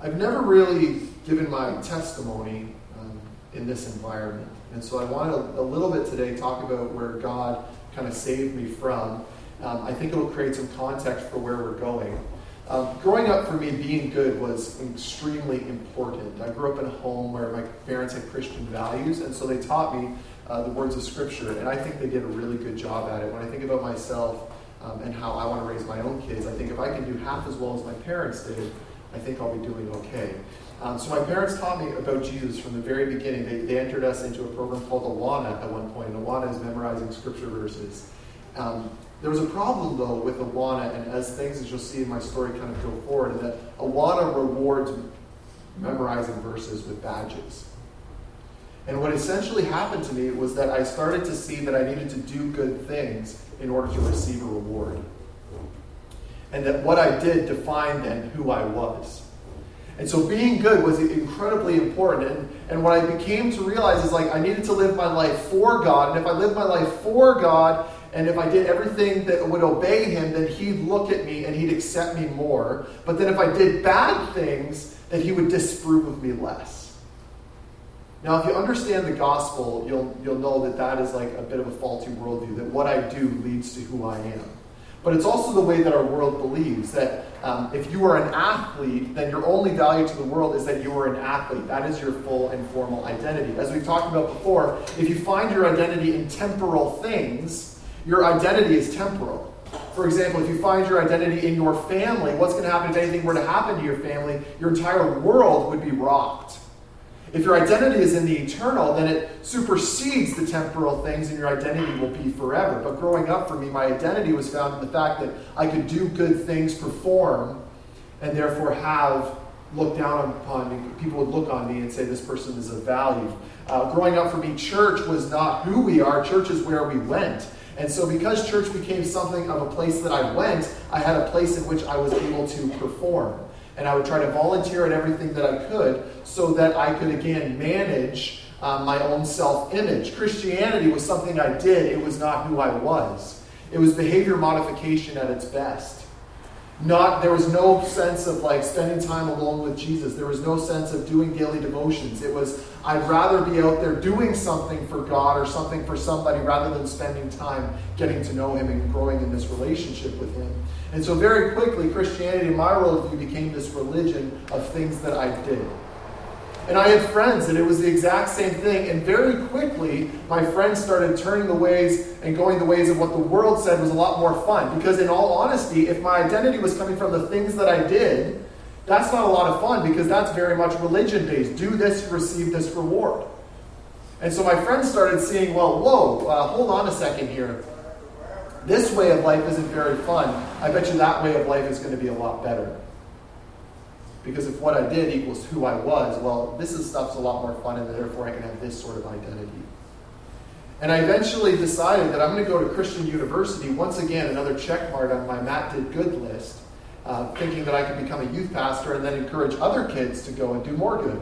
I've never really given my testimony um, in this environment. And so I want to, a little bit today talk about where God kind of saved me from. Um, I think it'll create some context for where we're going. Um, growing up for me, being good was extremely important. I grew up in a home where my parents had Christian values, and so they taught me uh, the words of Scripture, and I think they did a really good job at it. When I think about myself um, and how I want to raise my own kids, I think if I can do half as well as my parents did, I think I'll be doing okay. Um, so my parents taught me about Jesus from the very beginning. They, they entered us into a program called Awana at one point. And Awana is memorizing scripture verses. Um, there was a problem, though, with Awana, and as things, as you'll see in my story, kind of go forward, that Awana rewards memorizing verses with badges. And what essentially happened to me was that I started to see that I needed to do good things in order to receive a reward. And that what I did defined then who I was. And so being good was incredibly important. And, and what I became to realize is like I needed to live my life for God. And if I lived my life for God, and if I did everything that would obey him, then he'd look at me and he'd accept me more. But then if I did bad things, then he would disapprove of me less. Now, if you understand the gospel, you'll, you'll know that that is like a bit of a faulty worldview, that what I do leads to who I am. But it's also the way that our world believes that um, if you are an athlete, then your only value to the world is that you are an athlete. That is your full and formal identity. As we've talked about before, if you find your identity in temporal things, your identity is temporal. For example, if you find your identity in your family, what's going to happen if anything were to happen to your family? Your entire world would be rocked. If your identity is in the eternal, then it supersedes the temporal things and your identity will be forever. But growing up for me, my identity was found in the fact that I could do good things, perform, and therefore have looked down upon me. People would look on me and say, This person is of value. Uh, growing up for me, church was not who we are, church is where we went. And so, because church became something of a place that I went, I had a place in which I was able to perform. And I would try to volunteer at everything that I could so that I could, again, manage um, my own self image. Christianity was something I did, it was not who I was. It was behavior modification at its best. Not there was no sense of like spending time alone with Jesus. There was no sense of doing daily devotions. It was I'd rather be out there doing something for God or something for somebody rather than spending time getting to know Him and growing in this relationship with Him. And so very quickly, Christianity, in my worldview, became this religion of things that I did. And I had friends, and it was the exact same thing. And very quickly, my friends started turning the ways and going the ways of what the world said was a lot more fun. Because, in all honesty, if my identity was coming from the things that I did, that's not a lot of fun because that's very much religion based. Do this, receive this reward. And so my friends started seeing, well, whoa, uh, hold on a second here. This way of life isn't very fun. I bet you that way of life is going to be a lot better. Because if what I did equals who I was, well, this is stuff's a lot more fun, and therefore I can have this sort of identity. And I eventually decided that I'm going to go to Christian University, once again, another check mark on my Matt did good list, uh, thinking that I could become a youth pastor and then encourage other kids to go and do more good.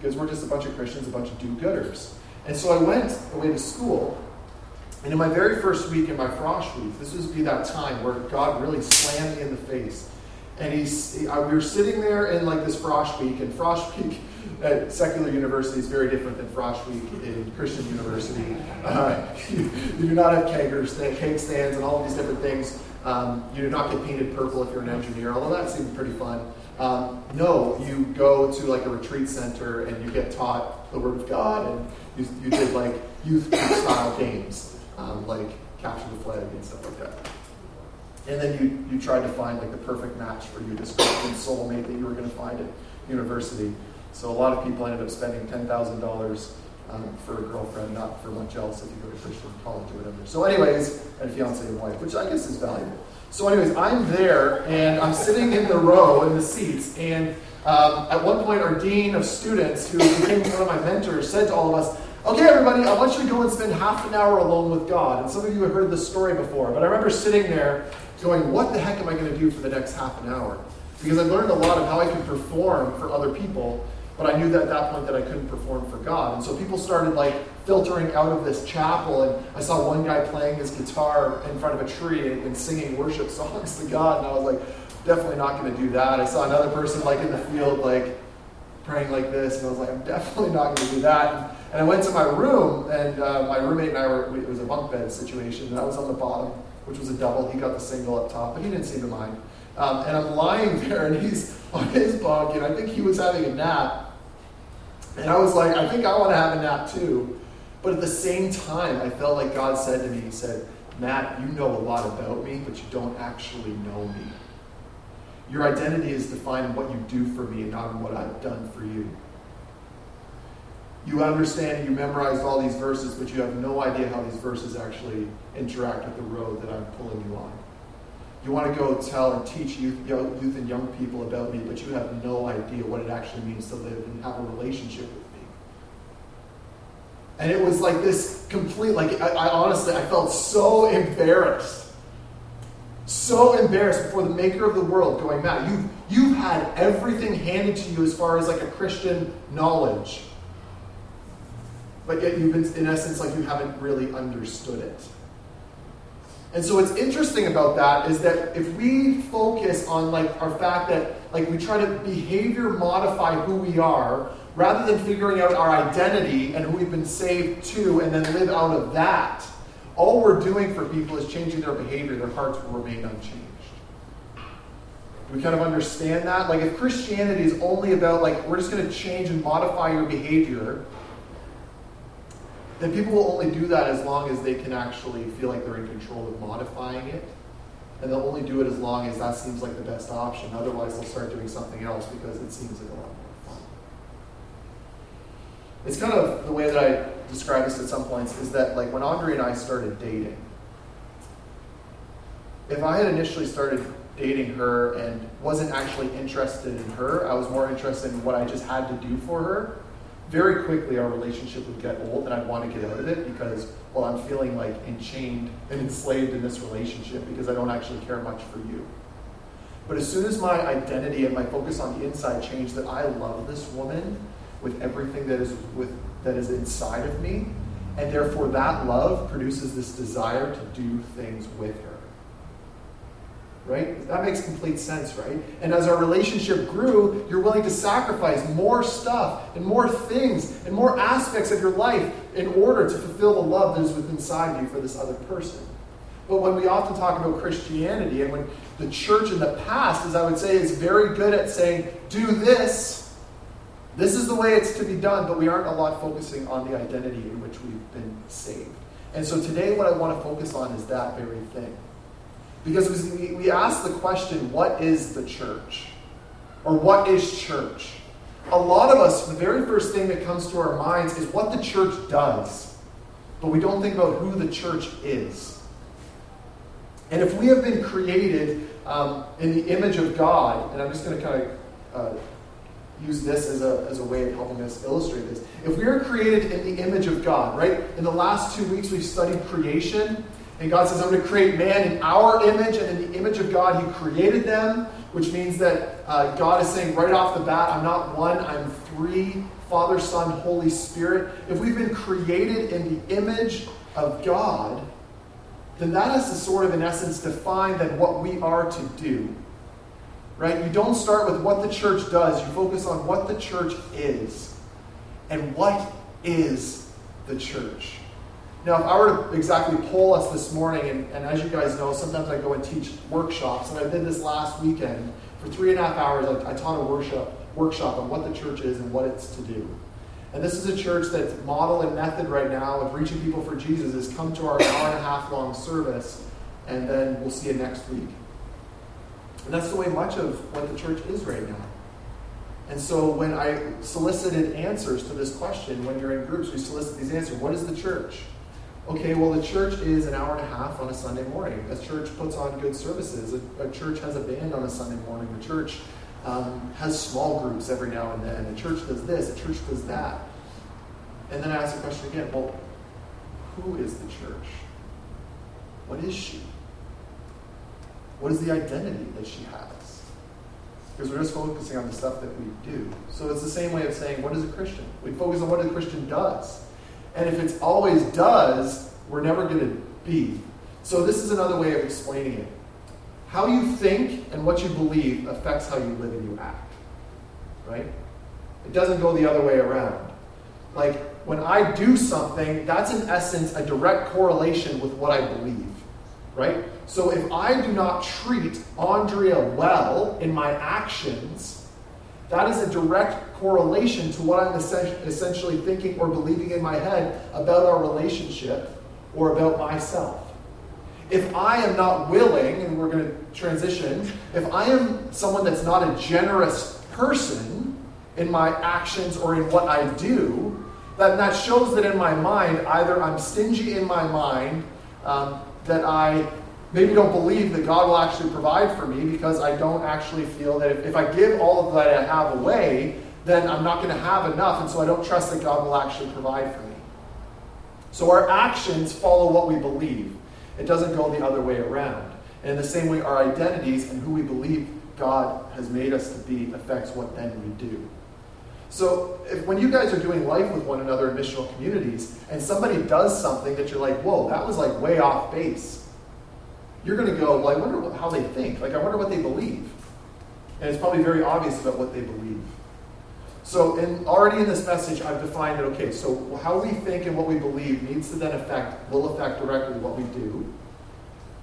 Because we're just a bunch of Christians, a bunch of do gooders. And so I went away to school, and in my very first week in my frosh week, this would be that time where God really slammed me in the face and he's he, we were sitting there in like this frosh week, and frosh week at secular university is very different than frosh week in Christian university. Uh, you, you, do not have kegers, keg stands, and all of these different things. Um, you do not get painted purple if you're an engineer, although that seemed pretty fun. Um, no, you go to like a retreat center and you get taught the Word of God, and you, you did like youth style games, um, like capture the flag and stuff like that. And then you, you tried to find like the perfect match for your description soulmate that you were going to find at university. So a lot of people ended up spending $10,000 um, for a girlfriend, not for much else if you go to Christian college or whatever. So, anyways, and fiance and wife, which I guess is valuable. So, anyways, I'm there and I'm sitting in the row in the seats, and um, at one point, our dean of students, who became one of my mentors, said to all of us, Okay, everybody, I want you to go and spend half an hour alone with God. And some of you have heard this story before, but I remember sitting there going, what the heck am I going to do for the next half an hour? Because I learned a lot of how I can perform for other people, but I knew that at that point that I couldn't perform for God. And so people started like filtering out of this chapel, and I saw one guy playing his guitar in front of a tree and, and singing worship songs to God, and I was like, definitely not going to do that. I saw another person like in the field, like praying like this, and I was like, I'm definitely not going to do that. And I went to my room, and uh, my roommate and I were, it was a bunk bed situation, and I was on the bottom, which was a double. He got the single up top, but he didn't seem to mind. Um, and I'm lying there, and he's on his bunk, and I think he was having a nap. And I was like, I think I want to have a nap too. But at the same time, I felt like God said to me, He said, Matt, you know a lot about me, but you don't actually know me. Your identity is defined in what you do for me and not in what I've done for you. You understand and you memorized all these verses, but you have no idea how these verses actually interact with the road that I'm pulling you on. You want to go tell and teach youth, youth and young people about me, but you have no idea what it actually means to live and have a relationship with me. And it was like this complete, like, I, I honestly, I felt so embarrassed so embarrassed before the maker of the world going Matt. you've, you've had everything handed to you as far as like a christian knowledge but yet you've been in essence like you haven't really understood it and so what's interesting about that is that if we focus on like our fact that like we try to behavior modify who we are rather than figuring out our identity and who we've been saved to and then live out of that all we're doing for people is changing their behavior, their hearts will remain unchanged. We kind of understand that? Like, if Christianity is only about, like, we're just going to change and modify your behavior, then people will only do that as long as they can actually feel like they're in control of modifying it. And they'll only do it as long as that seems like the best option. Otherwise, they'll start doing something else because it seems like a lot. It's kind of the way that I describe this at some points is that like when Andre and I started dating, if I had initially started dating her and wasn't actually interested in her, I was more interested in what I just had to do for her, very quickly our relationship would get old and I'd want to get out of it because, well, I'm feeling like enchained and enslaved in this relationship because I don't actually care much for you. But as soon as my identity and my focus on the inside changed, that I love this woman with everything that is with that is inside of me, and therefore that love produces this desire to do things with her. Right? That makes complete sense, right? And as our relationship grew, you're willing to sacrifice more stuff and more things and more aspects of your life in order to fulfill the love that is within inside you for this other person. But when we often talk about Christianity and when the church in the past, as I would say, is very good at saying, do this, this is the way it's to be done, but we aren't a lot focusing on the identity in which we've been saved. And so today, what I want to focus on is that very thing. Because we, we ask the question, what is the church? Or what is church? A lot of us, the very first thing that comes to our minds is what the church does. But we don't think about who the church is. And if we have been created um, in the image of God, and I'm just going to kind of uh, use this as a, as a way of helping us illustrate this. If we are created in the image of God, right? In the last two weeks, we've studied creation. And God says, I'm going to create man in our image, and in the image of God, He created them, which means that uh, God is saying right off the bat, I'm not one, I'm three Father, Son, Holy Spirit. If we've been created in the image of God, then that has to sort of, in essence, define then what we are to do right? You don't start with what the church does, you focus on what the church is. And what is the church? Now, if I were to exactly poll us this morning, and, and as you guys know, sometimes I go and teach workshops, and I did this last weekend. For three and a half hours, I, I taught a worship, workshop on what the church is and what it's to do. And this is a church that's model and method right now of reaching people for Jesus is come to our hour and a half long service, and then we'll see you next week. And that's the way much of what the church is right now. And so when I solicited answers to this question, when you're in groups, we solicit these answers. What is the church? Okay, well, the church is an hour and a half on a Sunday morning. A church puts on good services. A, a church has a band on a Sunday morning. A church um, has small groups every now and then. A church does this. A church does that. And then I ask the question again well, who is the church? What is she? What is the identity that she has? Because we're just focusing on the stuff that we do. So it's the same way of saying, what is a Christian? We focus on what a Christian does. And if it's always does, we're never going to be. So this is another way of explaining it. how you think and what you believe affects how you live and you act. Right? It doesn't go the other way around. Like, when I do something, that's in essence a direct correlation with what I believe. Right? So if I do not treat Andrea well in my actions, that is a direct correlation to what I'm essentially thinking or believing in my head about our relationship or about myself. If I am not willing, and we're going to transition, if I am someone that's not a generous person in my actions or in what I do, then that shows that in my mind, either I'm stingy in my mind, um, that I maybe don't believe that God will actually provide for me because I don't actually feel that if, if I give all of that I have away, then I'm not going to have enough, and so I don't trust that God will actually provide for me. So our actions follow what we believe. It doesn't go the other way around. And in the same way, our identities and who we believe God has made us to be affects what then we do. So if, when you guys are doing life with one another in missional communities, and somebody does something that you're like, whoa, that was like way off base, you're going to go, well, I wonder what, how they think. Like, I wonder what they believe. And it's probably very obvious about what they believe. So, in, already in this message, I've defined that, Okay, so how we think and what we believe needs to then affect, will affect directly what we do.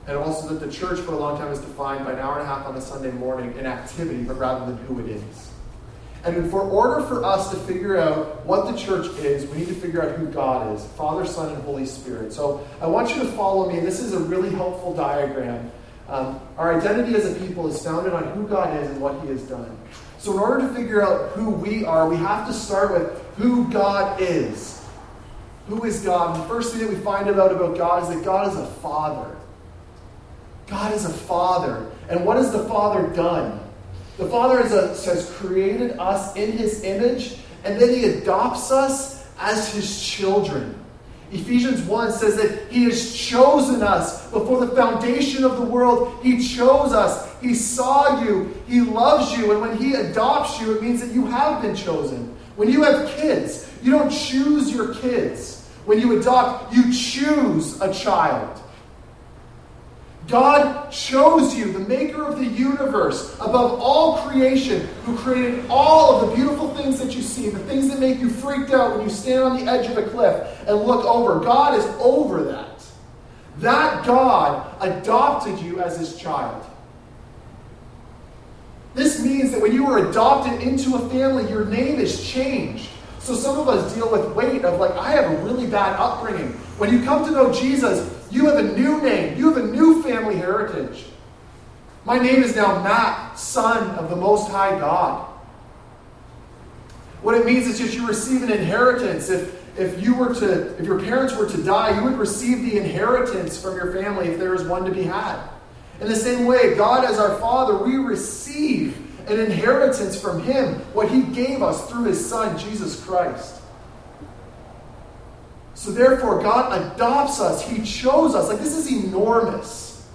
And also that the church for a long time is defined by an hour and a half on a Sunday morning in activity, but rather than who it is. And for order for us to figure out what the church is, we need to figure out who God is Father, Son, and Holy Spirit. So I want you to follow me. This is a really helpful diagram. Um, our identity as a people is founded on who God is and what He has done. So, in order to figure out who we are, we have to start with who God is. Who is God? The first thing that we find out about God is that God is a father. God is a father. And what has the Father done? The Father a, has created us in His image, and then He adopts us as His children. Ephesians 1 says that He has chosen us before the foundation of the world. He chose us. He saw you. He loves you. And when He adopts you, it means that you have been chosen. When you have kids, you don't choose your kids. When you adopt, you choose a child. God chose you, the maker of the universe, above all creation, who created all of the beautiful things that you see, the things that make you freaked out when you stand on the edge of a cliff and look over. God is over that. That God adopted you as his child. This means that when you were adopted into a family, your name is changed. So some of us deal with weight of like, I have a really bad upbringing. When you come to know Jesus, you have a new name. You have a new family heritage. My name is now Matt, son of the Most High God. What it means is that you receive an inheritance. If, if you were to, if your parents were to die, you would receive the inheritance from your family if there is one to be had. In the same way, God as our Father, we receive an inheritance from Him, what He gave us through His Son, Jesus Christ. So therefore, God adopts us. He chose us. Like, this is enormous.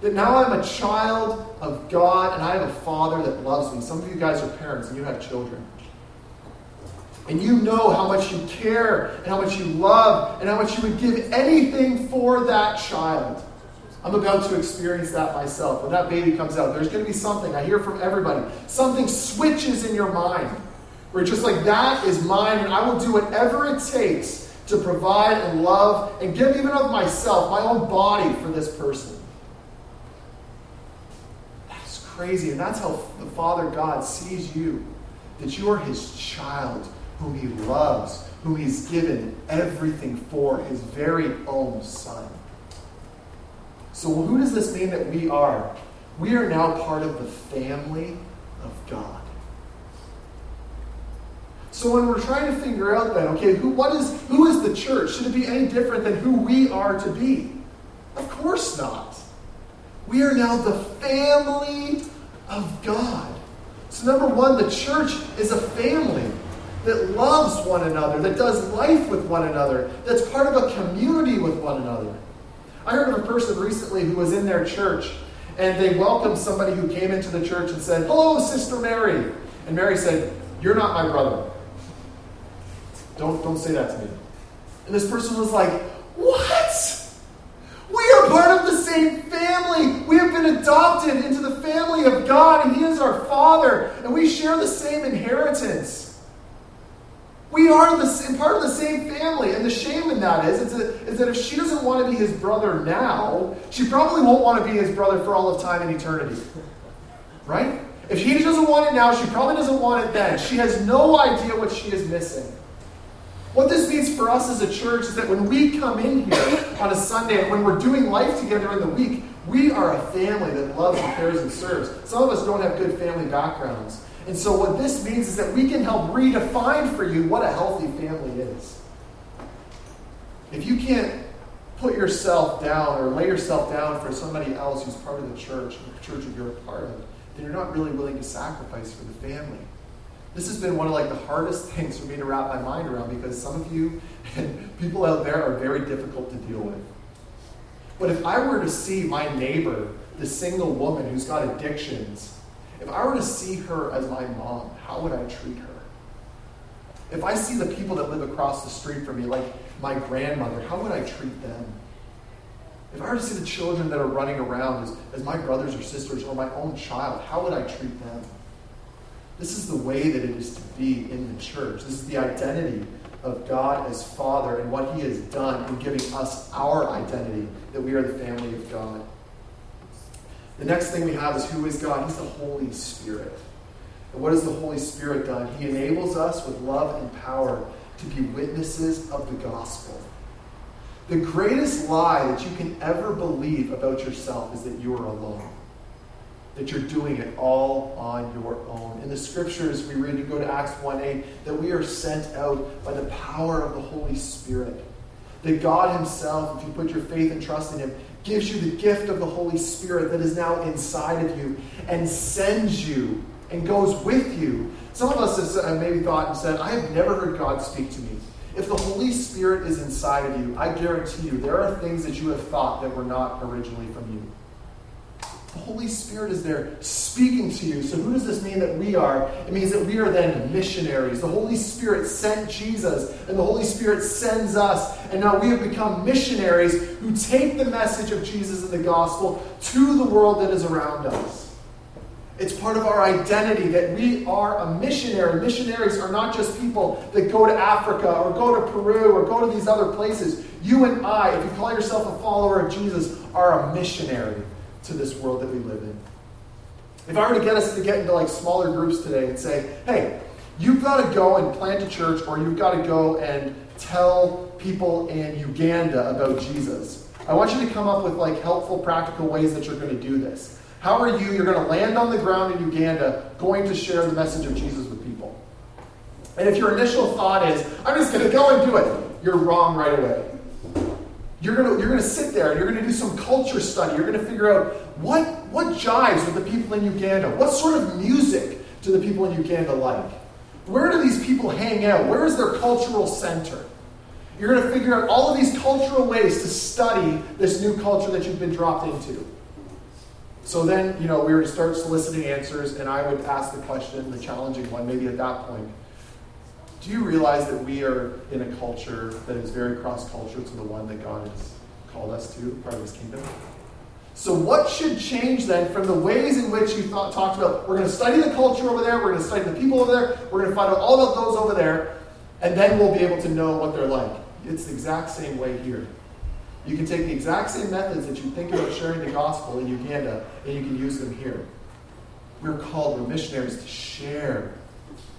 That now I'm a child of God and I have a father that loves me. Some of you guys are parents and you have children. And you know how much you care and how much you love and how much you would give anything for that child. I'm about to experience that myself. When that baby comes out, there's going to be something. I hear from everybody. Something switches in your mind. Where just like, that is mine, and I will do whatever it takes to provide and love and give even of myself, my own body for this person. That's crazy. And that's how the Father God sees you. That you are his child, whom he loves, whom he's given everything for, his very own son. So, who does this mean that we are? We are now part of the family of God. So when we're trying to figure out then, okay, who, what is, who is the church? Should it be any different than who we are to be? Of course not. We are now the family of God. So, number one, the church is a family that loves one another, that does life with one another, that's part of a community with one another. I heard of a person recently who was in their church, and they welcomed somebody who came into the church and said, Hello, Sister Mary. And Mary said, You're not my brother. Don't, don't say that to me. And this person was like, What? We are part of the same family. We have been adopted into the family of God, and He is our Father, and we share the same inheritance. We are the, part of the same family, and the shame in that is, is that, is that if she doesn't want to be his brother now, she probably won't want to be his brother for all of time and eternity. Right? If he doesn't want it now, she probably doesn't want it then. She has no idea what she is missing. What this means for us as a church is that when we come in here on a Sunday and when we're doing life together in the week, we are a family that loves and cares and serves. Some of us don't have good family backgrounds. And so, what this means is that we can help redefine for you what a healthy family is. If you can't put yourself down or lay yourself down for somebody else who's part of the church, the church that you're a part of, then you're not really willing to sacrifice for the family. This has been one of like the hardest things for me to wrap my mind around because some of you and people out there are very difficult to deal with. But if I were to see my neighbor, the single woman who's got addictions, if I were to see her as my mom, how would I treat her? If I see the people that live across the street from me, like my grandmother, how would I treat them? If I were to see the children that are running around as, as my brothers or sisters or my own child, how would I treat them? This is the way that it is to be in the church. This is the identity of God as Father and what He has done in giving us our identity, that we are the family of God. The next thing we have is who is God? He's the Holy Spirit. And what has the Holy Spirit done? He enables us with love and power to be witnesses of the gospel. The greatest lie that you can ever believe about yourself is that you are alone. That you're doing it all on your own. In the scriptures, we read, you go to Acts 1 8, that we are sent out by the power of the Holy Spirit. That God Himself, if you put your faith and trust in Him, gives you the gift of the Holy Spirit that is now inside of you and sends you and goes with you. Some of us have maybe thought and said, I have never heard God speak to me. If the Holy Spirit is inside of you, I guarantee you there are things that you have thought that were not originally from you. The Holy Spirit is there speaking to you. So, who does this mean that we are? It means that we are then missionaries. The Holy Spirit sent Jesus, and the Holy Spirit sends us. And now we have become missionaries who take the message of Jesus and the gospel to the world that is around us. It's part of our identity that we are a missionary. Missionaries are not just people that go to Africa or go to Peru or go to these other places. You and I, if you call yourself a follower of Jesus, are a missionary to this world that we live in. If I were to get us to get into like smaller groups today and say, hey, you've got to go and plant a church or you've got to go and tell people in Uganda about Jesus. I want you to come up with like helpful, practical ways that you're going to do this. How are you, you're going to land on the ground in Uganda, going to share the message of Jesus with people? And if your initial thought is, I'm just going to go and do it, you're wrong right away. You're to, you're to sit there and you're to do some culture study. You're to figure out what, what jives with the people in Uganda. What sort of music do the people in Uganda like? Where do these people hang out? Where is their cultural center? You're going to figure out all of these cultural ways to study this new culture that you've been dropped into. So then, you know, we were to start soliciting answers, and I would ask the question, the challenging one, maybe at that point do you realize that we are in a culture that is very cross cultural to the one that God has called us to, part of his kingdom? So, what should change then from the ways in which you thought, talked about? We're going to study the culture over there, we're going to study the people over there, we're going to find out all about those over there, and then we'll be able to know what they're like. It's the exact same way here. You can take the exact same methods that you think about sharing the gospel in Uganda, and you can use them here. We're called, we're missionaries to share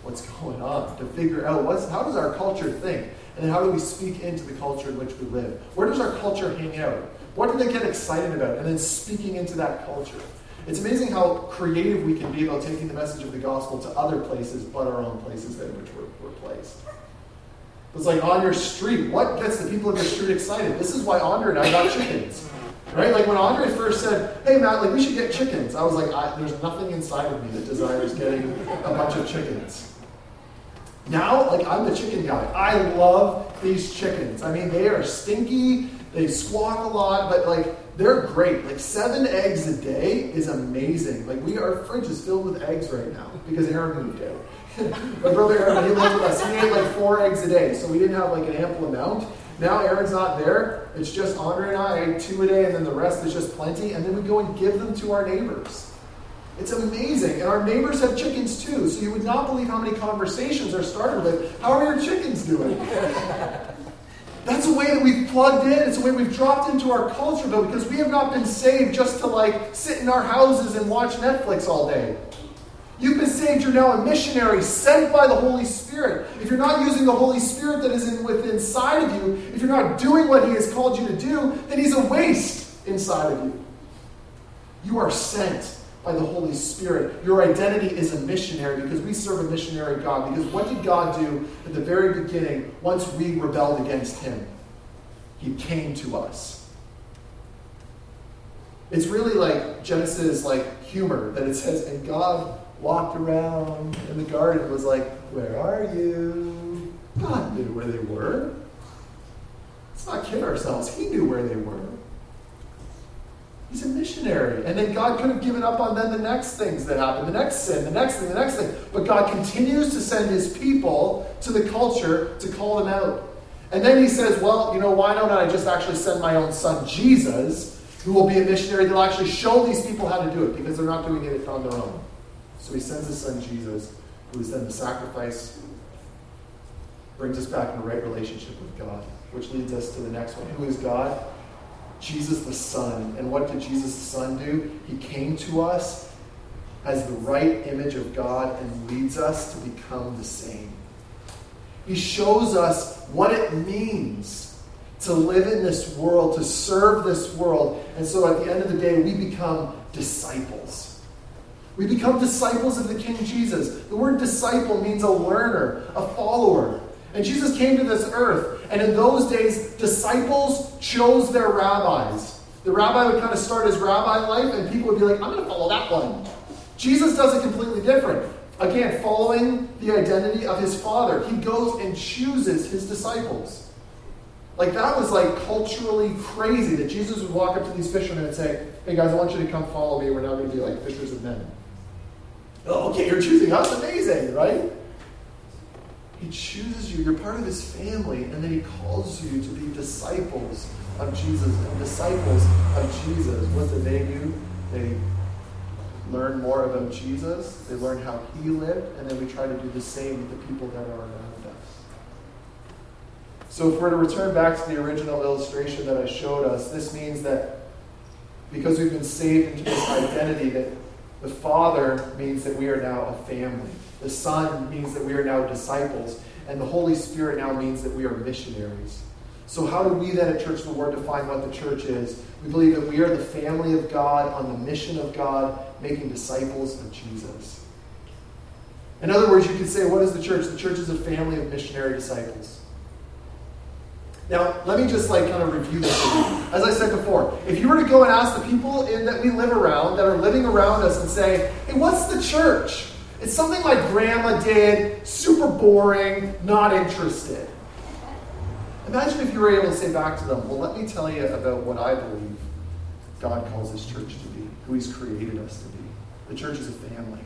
what's going on, to figure out what's, how does our culture think, and how do we speak into the culture in which we live? Where does our culture hang out? What do they get excited about? And then speaking into that culture. It's amazing how creative we can be about taking the message of the gospel to other places but our own places in which we're, we're placed. It's like on your street. What gets the people of your street excited? This is why Andre and I got chickens. Right? Like when Andre first said, hey Matt, like we should get chickens, I was like, I, there's nothing inside of me that desires getting a bunch of chickens. Now, like, I'm the chicken guy. I love these chickens. I mean, they are stinky, they squawk a lot, but, like, they're great. Like, seven eggs a day is amazing. Like, we, our fridge is filled with eggs right now because Aaron moved out. My brother Aaron, he lived with us. He ate like four eggs a day, so we didn't have like an ample amount. Now Aaron's not there. It's just Andre and I. Two a day, and then the rest is just plenty. And then we go and give them to our neighbors. It's amazing. And our neighbors have chickens too. So you would not believe how many conversations are started with, How are your chickens doing? That's a way that we've plugged in. It's a way we've dropped into our culture, though, because we have not been saved just to like sit in our houses and watch Netflix all day. You've been saved, you're now a missionary sent by the Holy Spirit. If you're not using the Holy Spirit that is in, within inside of you, if you're not doing what He has called you to do, then He's a waste inside of you. You are sent by the Holy Spirit. Your identity is a missionary because we serve a missionary God. Because what did God do at the very beginning once we rebelled against Him? He came to us. It's really like Genesis, like humor, that it says, and God walked around in the garden was like, Where are you? God knew where they were. Let's not kid ourselves. He knew where they were. He's a missionary. And then God could have given up on them the next things that happen, the next sin, the next thing, the next thing. But God continues to send his people to the culture to call them out. And then he says, Well, you know, why don't I just actually send my own son, Jesus, who will be a missionary that'll actually show these people how to do it because they're not doing it on their own. So he sends his son Jesus, who is then the sacrifice, brings us back in a right relationship with God, which leads us to the next one. Who is God? Jesus the Son. And what did Jesus the Son do? He came to us as the right image of God and leads us to become the same. He shows us what it means to live in this world, to serve this world. And so at the end of the day, we become disciples. We become disciples of the King Jesus. The word disciple means a learner, a follower. And Jesus came to this earth, and in those days, disciples chose their rabbis. The rabbi would kind of start his rabbi life, and people would be like, I'm going to follow that one. Jesus does it completely different. Again, following the identity of his father, he goes and chooses his disciples. Like, that was like culturally crazy that Jesus would walk up to these fishermen and say, Hey guys, I want you to come follow me. We're now going to be like fishers of men. Oh, okay, you're choosing That's Amazing, right? He chooses you. You're part of his family, and then he calls you to be disciples of Jesus. And disciples of Jesus, what do they do? They learn more about Jesus. They learn how he lived, and then we try to do the same with the people that are around us. So, if we're to return back to the original illustration that I showed us, this means that because we've been saved into this identity that the Father means that we are now a family. The Son means that we are now disciples. And the Holy Spirit now means that we are missionaries. So, how do we then at Church of the Word define what the church is? We believe that we are the family of God on the mission of God, making disciples of Jesus. In other words, you could say, what is the church? The church is a family of missionary disciples. Now, let me just like kind of review this. As I said before, if you were to go and ask the people in, that we live around, that are living around us, and say, hey, what's the church? It's something like grandma did, super boring, not interested. Imagine if you were able to say back to them, well, let me tell you about what I believe God calls His church to be, who He's created us to be. The church is a family.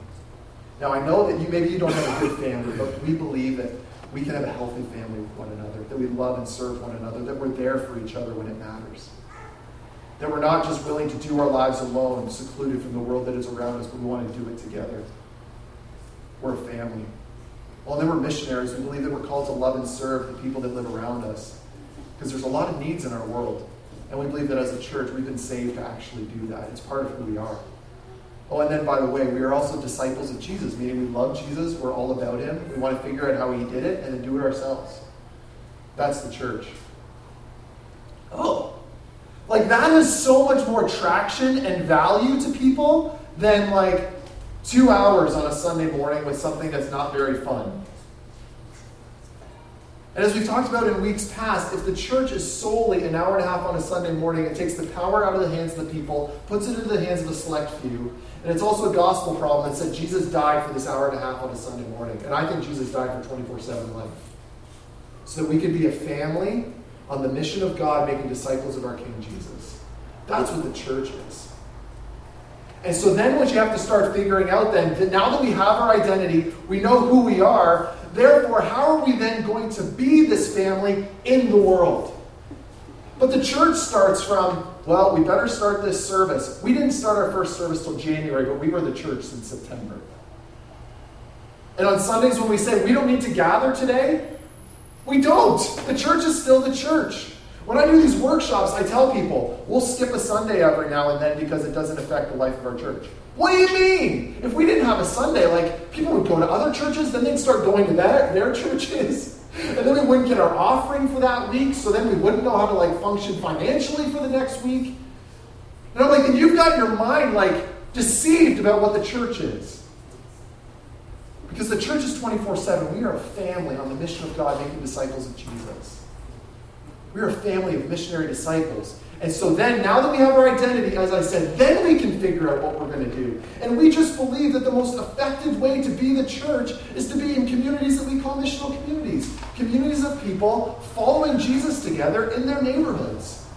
Now, I know that you maybe you don't have a good family, but we believe that we can have a healthy family with one another, that we love and serve one another, that we're there for each other when it matters. That we're not just willing to do our lives alone, secluded from the world that is around us, but we want to do it together. We're a family. Well, then we're missionaries. We believe that we're called to love and serve the people that live around us. Because there's a lot of needs in our world. And we believe that as a church, we've been saved to actually do that. It's part of who we are. Oh, and then by the way, we are also disciples of Jesus, meaning we love Jesus, we're all about him. We want to figure out how he did it and then do it ourselves. That's the church. Oh, like that has so much more traction and value to people than like two hours on a Sunday morning with something that's not very fun. And as we've talked about in weeks past, if the church is solely an hour and a half on a Sunday morning, it takes the power out of the hands of the people, puts it into the hands of a select few, and it's also a gospel problem that said Jesus died for this hour and a half on a Sunday morning. And I think Jesus died for 24 7 life. So that we could be a family on the mission of God, making disciples of our King Jesus. That's what the church is. And so then what you have to start figuring out then, that now that we have our identity, we know who we are, therefore, how are we then going to be this family in the world? But the church starts from, well, we better start this service. We didn't start our first service till January, but we were the church since September. And on Sundays, when we say we don't need to gather today, we don't. The church is still the church. When I do these workshops, I tell people we'll skip a Sunday every now and then because it doesn't affect the life of our church. What do you mean? If we didn't have a Sunday, like people would go to other churches, then they'd start going to their, their churches. And then we wouldn't get our offering for that week, so then we wouldn't know how to like function financially for the next week. And I'm like, and you've got your mind like deceived about what the church is. Because the church is 24 7. We are a family on the mission of God making disciples of Jesus. We are a family of missionary disciples. And so then, now that we have our identity, as I said, then we can figure out what we're going to do. And we just believe that the most effective way to be the church is to be in communities that we call missional communities communities of people following Jesus together in their neighborhoods.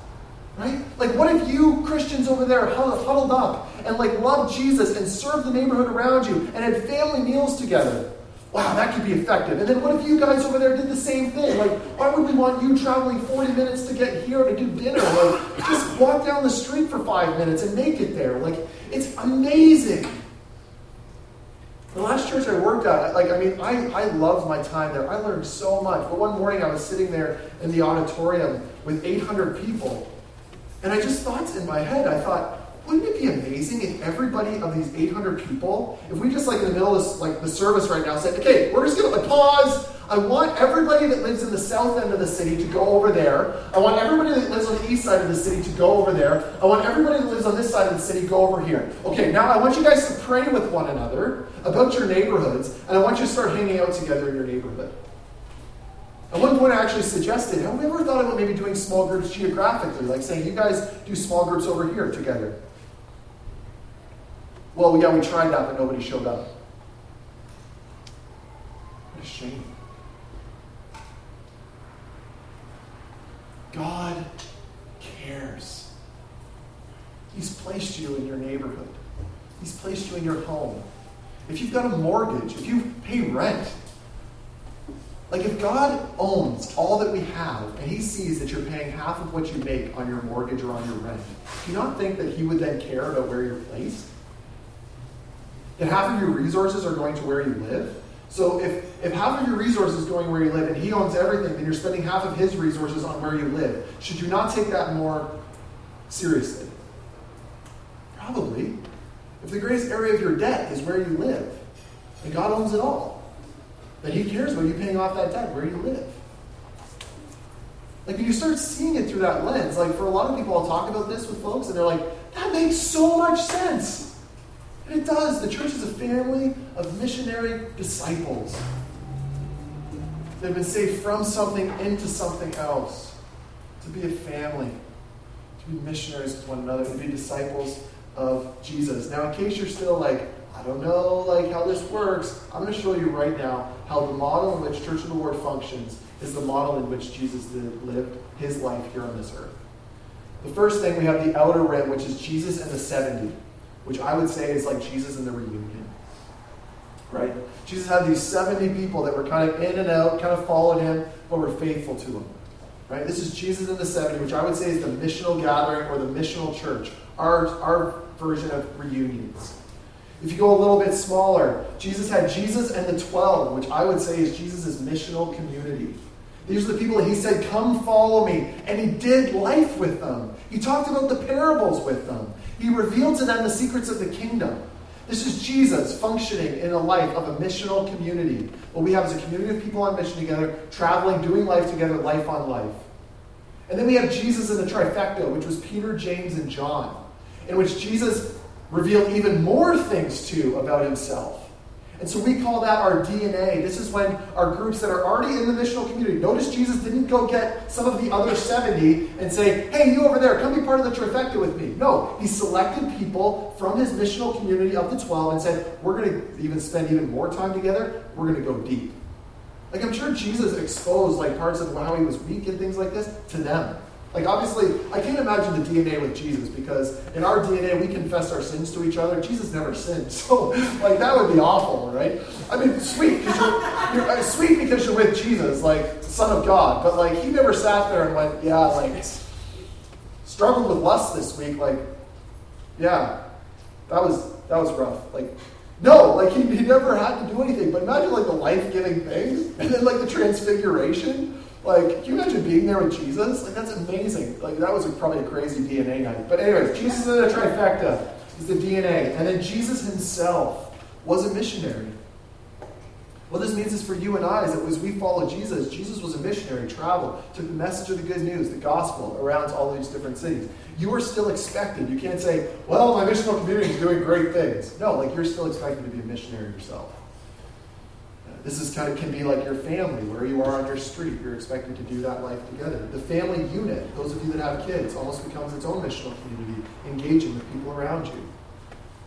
Right? Like, what if you Christians over there huddled up and like loved Jesus and served the neighborhood around you and had family meals together? Wow, that could be effective. And then what if you guys over there did the same thing? Like, why would we want you traveling 40 minutes to get here to do dinner? Like, just walk down the street for five minutes and make it there. Like, it's amazing. The last church I worked at, like, I mean, I, I loved my time there. I learned so much. But one morning I was sitting there in the auditorium with 800 people. And I just thought in my head, I thought, wouldn't it be amazing if everybody of these 800 people, if we just like in the middle of this, like the service right now said, okay, we're just gonna like, pause. I want everybody that lives in the south end of the city to go over there. I want everybody that lives on the east side of the city to go over there. I want everybody that lives on this side of the city to go over here. Okay, now I want you guys to pray with one another about your neighborhoods, and I want you to start hanging out together in your neighborhood. At one point, I actually suggested, have we ever thought about maybe doing small groups geographically, like saying, you guys do small groups over here together? Well, yeah, we tried that, but nobody showed up. What a shame. God cares. He's placed you in your neighborhood. He's placed you in your home. If you've got a mortgage, if you pay rent, like if God owns all that we have and he sees that you're paying half of what you make on your mortgage or on your rent, do you not think that he would then care about where you're placed? That half of your resources are going to where you live. So if, if half of your resources is going where you live and he owns everything, then you're spending half of his resources on where you live. Should you not take that more seriously? Probably. If the greatest area of your debt is where you live, and God owns it all, then he cares about you paying off that debt where you live. Like, when you start seeing it through that lens, like, for a lot of people, I'll talk about this with folks, and they're like, that makes so much sense. And it does. The church is a family of missionary disciples They've been saved from something into something else. To be a family, to be missionaries with one another, to be disciples of Jesus. Now, in case you're still like, I don't know like how this works, I'm going to show you right now how the model in which Church of the Lord functions is the model in which Jesus lived his life here on this earth. The first thing, we have the outer rim, which is Jesus and the 70 which I would say is like Jesus in the reunion. Right? Jesus had these 70 people that were kind of in and out, kind of followed him, but were faithful to him. Right? This is Jesus in the 70, which I would say is the missional gathering or the missional church, our, our version of reunions. If you go a little bit smaller, Jesus had Jesus and the 12, which I would say is Jesus' missional community. These are the people he said, Come follow me. And he did life with them. He talked about the parables with them. He revealed to them the secrets of the kingdom. This is Jesus functioning in a life of a missional community. What we have is a community of people on mission together, traveling, doing life together, life on life. And then we have Jesus in the trifecta, which was Peter, James, and John, in which Jesus revealed even more things to about himself. And so we call that our DNA. This is when our groups that are already in the missional community. Notice Jesus didn't go get some of the other 70 and say, hey, you over there, come be part of the trifecta with me. No, he selected people from his missional community of the 12 and said, we're going to even spend even more time together. We're going to go deep. Like I'm sure Jesus exposed like parts of how he was weak and things like this to them. Like, obviously, I can't imagine the DNA with Jesus because in our DNA, we confess our sins to each other. Jesus never sinned. So, like, that would be awful, right? I mean, sweet, because you're, you're uh, sweet because you're with Jesus, like, Son of God. But, like, he never sat there and went, yeah, like, struggled with lust this week. Like, yeah, that was that was rough. Like, no, like he, he never had to do anything. But imagine like the life giving things, and then like the transfiguration. Like, can you imagine being there with Jesus? Like, that's amazing. Like, that was a, probably a crazy DNA night. But anyways, Jesus is a trifecta. Is the DNA, and then Jesus himself was a missionary. What this means is for you and I is that as we follow Jesus, Jesus was a missionary, traveled, took the message of the good news, the gospel, around all these different cities. You are still expected. You can't say, well, my missional community is doing great things. No, like you're still expected to be a missionary yourself. This is kind of can be like your family, where you are on your street. You're expected to do that life together. The family unit, those of you that have kids, almost becomes its own missional community, engaging with people around you.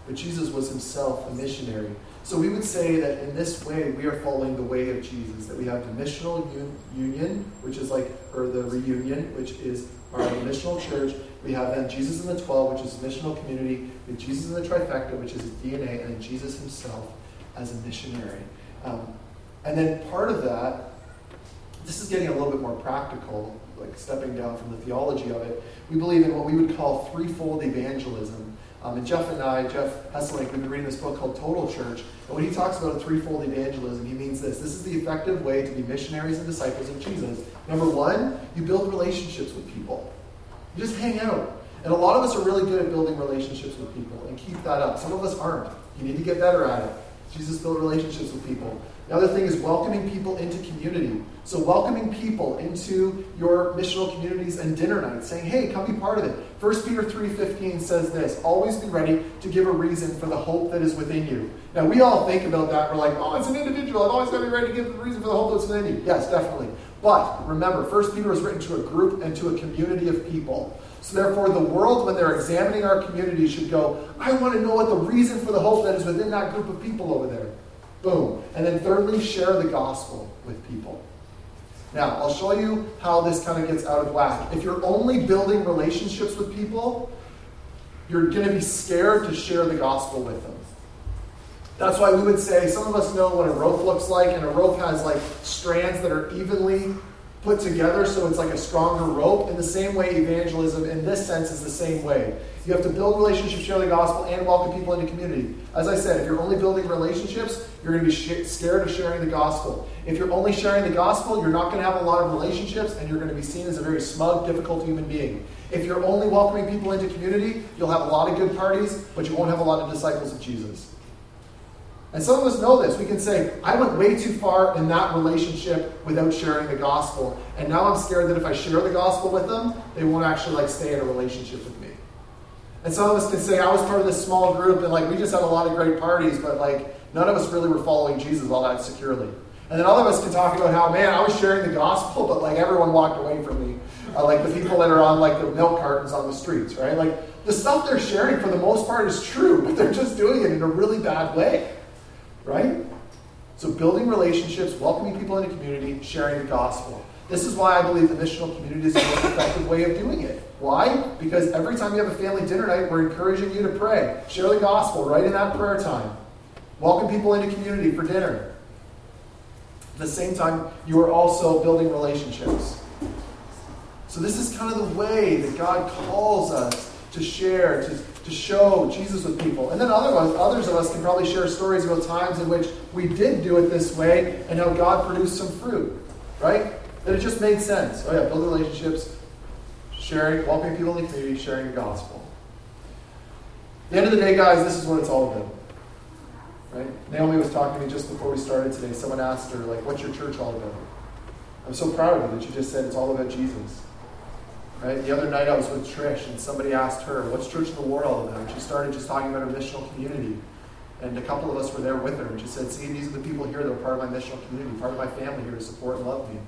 But Jesus was himself a missionary so we would say that in this way, we are following the way of Jesus, that we have the missional un- union, which is like, or the reunion, which is our missional church. We have then Jesus and the 12, which is missional community, with Jesus in the trifecta, which is his DNA, and then Jesus himself as a missionary. Um, and then part of that, this is getting a little bit more practical, like stepping down from the theology of it. We believe in what we would call threefold evangelism. Um, and Jeff and I, Jeff Hesselink, we've been reading this book called Total Church. And when he talks about a threefold evangelism, he means this. This is the effective way to be missionaries and disciples of Jesus. Number one, you build relationships with people. You just hang out. And a lot of us are really good at building relationships with people and keep that up. Some of us aren't. You need to get better at it. Jesus built relationships with people. The other thing is welcoming people into community. So welcoming people into your missional communities and dinner nights, saying, hey, come be part of it. 1 Peter 3.15 says this, always be ready to give a reason for the hope that is within you. Now we all think about that, we're like, oh, it's an individual, I've always got to be ready to give the reason for the hope that's within you. Yes, definitely. But remember, 1 Peter is written to a group and to a community of people. So therefore, the world, when they're examining our community, should go, I want to know what the reason for the hope that is within that group of people over there. Boom. And then thirdly, share the gospel with people. Now, I'll show you how this kind of gets out of whack. If you're only building relationships with people, you're going to be scared to share the gospel with them. That's why we would say some of us know what a rope looks like, and a rope has like strands that are evenly put together so it's like a stronger rope. In the same way, evangelism in this sense is the same way. You have to build relationships, share the gospel, and welcome people into community. As I said, if you're only building relationships, you're going to be sh- scared of sharing the gospel. If you're only sharing the gospel, you're not going to have a lot of relationships, and you're going to be seen as a very smug, difficult human being. If you're only welcoming people into community, you'll have a lot of good parties, but you won't have a lot of disciples of Jesus. And some of us know this. We can say, I went way too far in that relationship without sharing the gospel. And now I'm scared that if I share the gospel with them, they won't actually like stay in a relationship with me. And some of us can say, I was part of this small group and like we just had a lot of great parties, but like none of us really were following Jesus all that securely. And then other of us can talk about how, man, I was sharing the gospel, but like everyone walked away from me. Uh, like the people that are on like the milk cartons on the streets, right? Like the stuff they're sharing for the most part is true, but they're just doing it in a really bad way right? So building relationships, welcoming people into community, sharing the gospel. This is why I believe the missional community is the most effective way of doing it. Why? Because every time you have a family dinner night, we're encouraging you to pray. Share the gospel right in that prayer time. Welcome people into community for dinner. At the same time, you are also building relationships. So this is kind of the way that God calls us to share, to to show Jesus with people. And then other others of us can probably share stories about times in which we did do it this way and how God produced some fruit, right? That it just made sense. Oh, yeah, build relationships, sharing, welcoming people in the community, sharing the gospel. At the end of the day, guys, this is what it's all about. Right? Naomi was talking to me just before we started today. Someone asked her, like, what's your church all about? I'm so proud of you that you just said it's all about Jesus. Right? The other night I was with Trish and somebody asked her, What's Church in the World? And she started just talking about her missional community. And a couple of us were there with her. And she said, See, these are the people here that are part of my missional community, part of my family here to support and love me.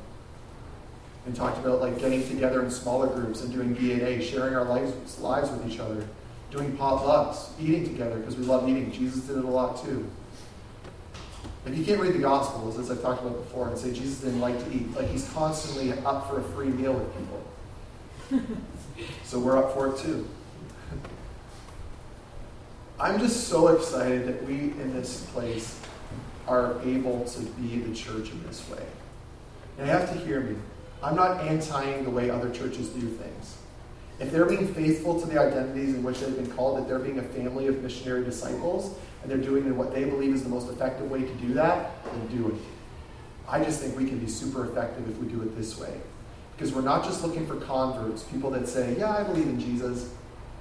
And talked about like getting together in smaller groups and doing DNA, sharing our lives, lives with each other, doing potlucks, eating together because we love eating. Jesus did it a lot too. If you can't read the Gospels, as I've talked about before, and say Jesus didn't like to eat, like he's constantly up for a free meal with people so we're up for it too. I'm just so excited that we in this place are able to be the church in this way. And you have to hear me. I'm not antiing the way other churches do things. If they're being faithful to the identities in which they've been called, that they're being a family of missionary disciples, and they're doing in what they believe is the most effective way to do that, then do it. I just think we can be super effective if we do it this way. Because we're not just looking for converts, people that say, Yeah, I believe in Jesus,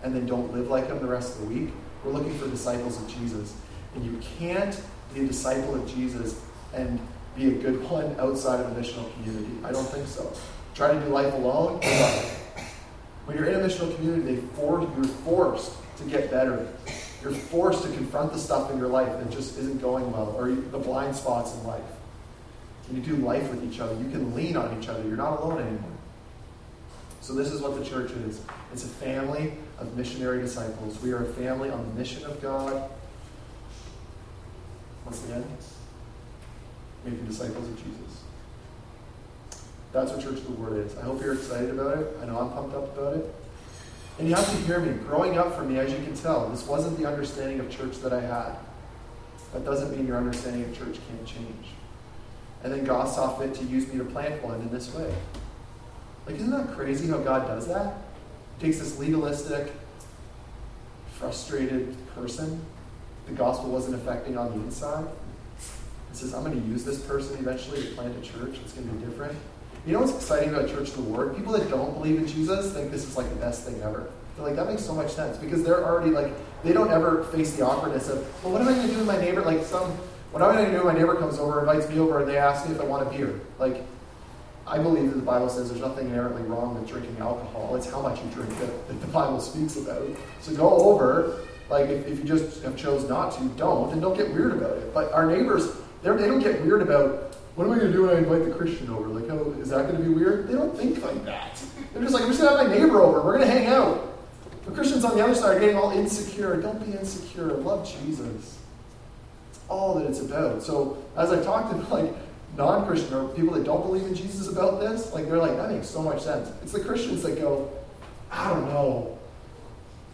and then don't live like him the rest of the week. We're looking for disciples of Jesus. And you can't be a disciple of Jesus and be a good one outside of a missional community. I don't think so. Try to do life alone. When you're in a missional community, they force, you're forced to get better. You're forced to confront the stuff in your life that just isn't going well, or the blind spots in life. And you do life with each other. You can lean on each other. You're not alone anymore. So, this is what the church is it's a family of missionary disciples. We are a family on the mission of God. Once again, making disciples of Jesus. That's what Church of the Word is. I hope you're excited about it. I know I'm pumped up about it. And you have to hear me. Growing up for me, as you can tell, this wasn't the understanding of church that I had. That doesn't mean your understanding of church can't change. And then God saw fit to use me to plant one in this way. Like, isn't that crazy how God does that? He takes this legalistic, frustrated person the gospel wasn't affecting on the inside. He says, I'm going to use this person eventually to plant a church. It's going to be different. You know what's exciting about Church of the Word? People that don't believe in Jesus think this is like the best thing ever. They're like, that makes so much sense because they're already like, they don't ever face the awkwardness of, well, what am I going to do with my neighbor? Like, some, what am I going to do when my neighbor comes over, invites me over, and they ask me if I want a beer? Like, I believe that the Bible says there's nothing inherently wrong with drinking alcohol. It's how much you drink that, that the Bible speaks about. So go over, like, if, if you just have chose not to, don't, and don't get weird about it. But our neighbors, they don't get weird about what am I going to do when I invite the Christian over? Like, oh, is that going to be weird? They don't think like that. They're just like, I'm just going to have my neighbor over. We're going to hang out. The Christians on the other side are getting all insecure. Don't be insecure. Love Jesus. It's all that it's about. So as I talked to like non-Christian or people that don't believe in Jesus about this, like they're like, that makes so much sense. It's the Christians that go, I don't know.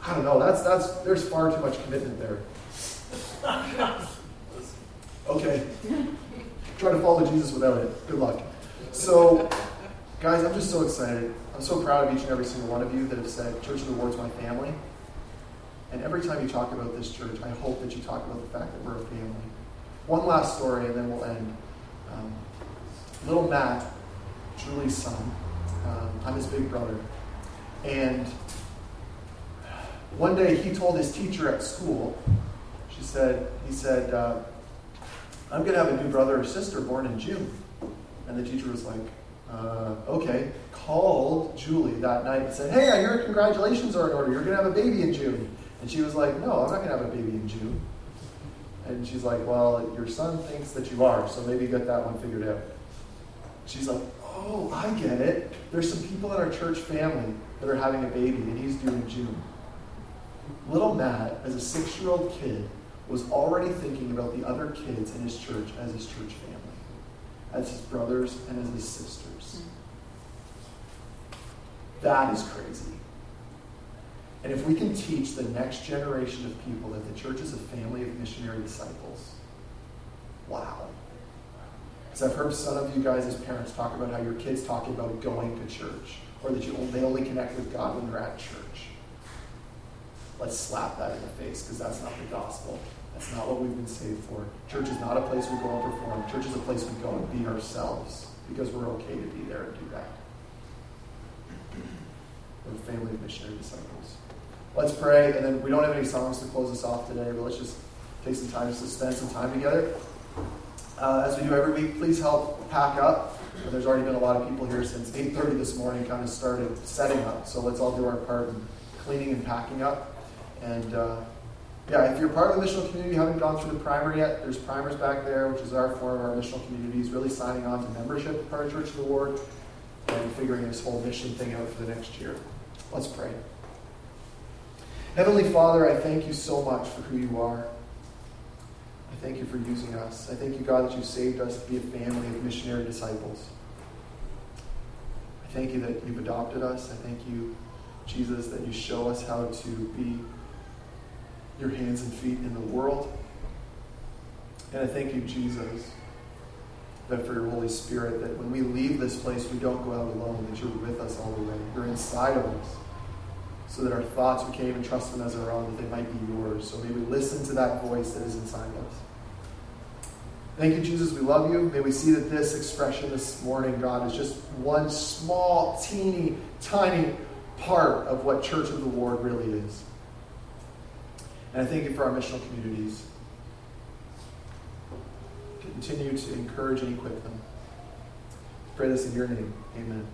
I don't know. That's that's there's far too much commitment there. okay. Try to follow Jesus without it. Good luck. So, guys, I'm just so excited. I'm so proud of each and every single one of you that have said, Church of the Word's my family. And every time you talk about this church, I hope that you talk about the fact that we're a family. One last story, and then we'll end. Um, little Matt, Julie's son, um, I'm his big brother. And one day he told his teacher at school, she said, he said, uh, I'm going to have a new brother or sister born in June. And the teacher was like, uh, okay. Called Julie that night and said, hey, I hear congratulations are in order. You're going to have a baby in June. And she was like, no, I'm not going to have a baby in June. And she's like, well, your son thinks that you are, so maybe get that one figured out. She's like, oh, I get it. There's some people in our church family that are having a baby, and he's due in June. Little Matt, as a six year old kid, was already thinking about the other kids in his church as his church family, as his brothers and as his sisters. Mm. That is crazy. And if we can teach the next generation of people that the church is a family of missionary disciples, wow. Because I've heard some of you guys as parents talk about how your kids talk about going to church, or that you, they only connect with God when they're at church. Let's slap that in the face because that's not the gospel. That's not what we've been saved for. Church is not a place we go and perform. Church is a place we go and be ourselves because we're okay to be there and do that. We're a family of missionary disciples. Let's pray, and then we don't have any songs to close us off today, but let's just take some time to spend some time together. Uh, as we do every week, please help pack up. There's already been a lot of people here since 8.30 this morning kind of started setting up. So let's all do our part in cleaning and packing up. And uh, yeah, if you're part of the missional community, you haven't gone through the primer yet, there's primers back there, which is our form of our missional communities, really signing on to membership part of Church of the Word and figuring this whole mission thing out for the next year. Let's pray. Heavenly Father, I thank you so much for who you are. I thank you for using us. I thank you, God, that you saved us to be a family of missionary disciples. I thank you that you've adopted us. I thank you, Jesus, that you show us how to be your hands and feet in the world. And I thank you, Jesus, that for your Holy Spirit, that when we leave this place, we don't go out alone, that you're with us all the way. You're inside of us. So that our thoughts, we can't even trust them as our own, that they might be yours. So may we listen to that voice that is inside us. Thank you, Jesus. We love you. May we see that this expression this morning, God, is just one small, teeny, tiny part of what Church of the Lord really is. And I thank you for our missional communities. Continue to encourage and equip them. Pray this in your name. Amen.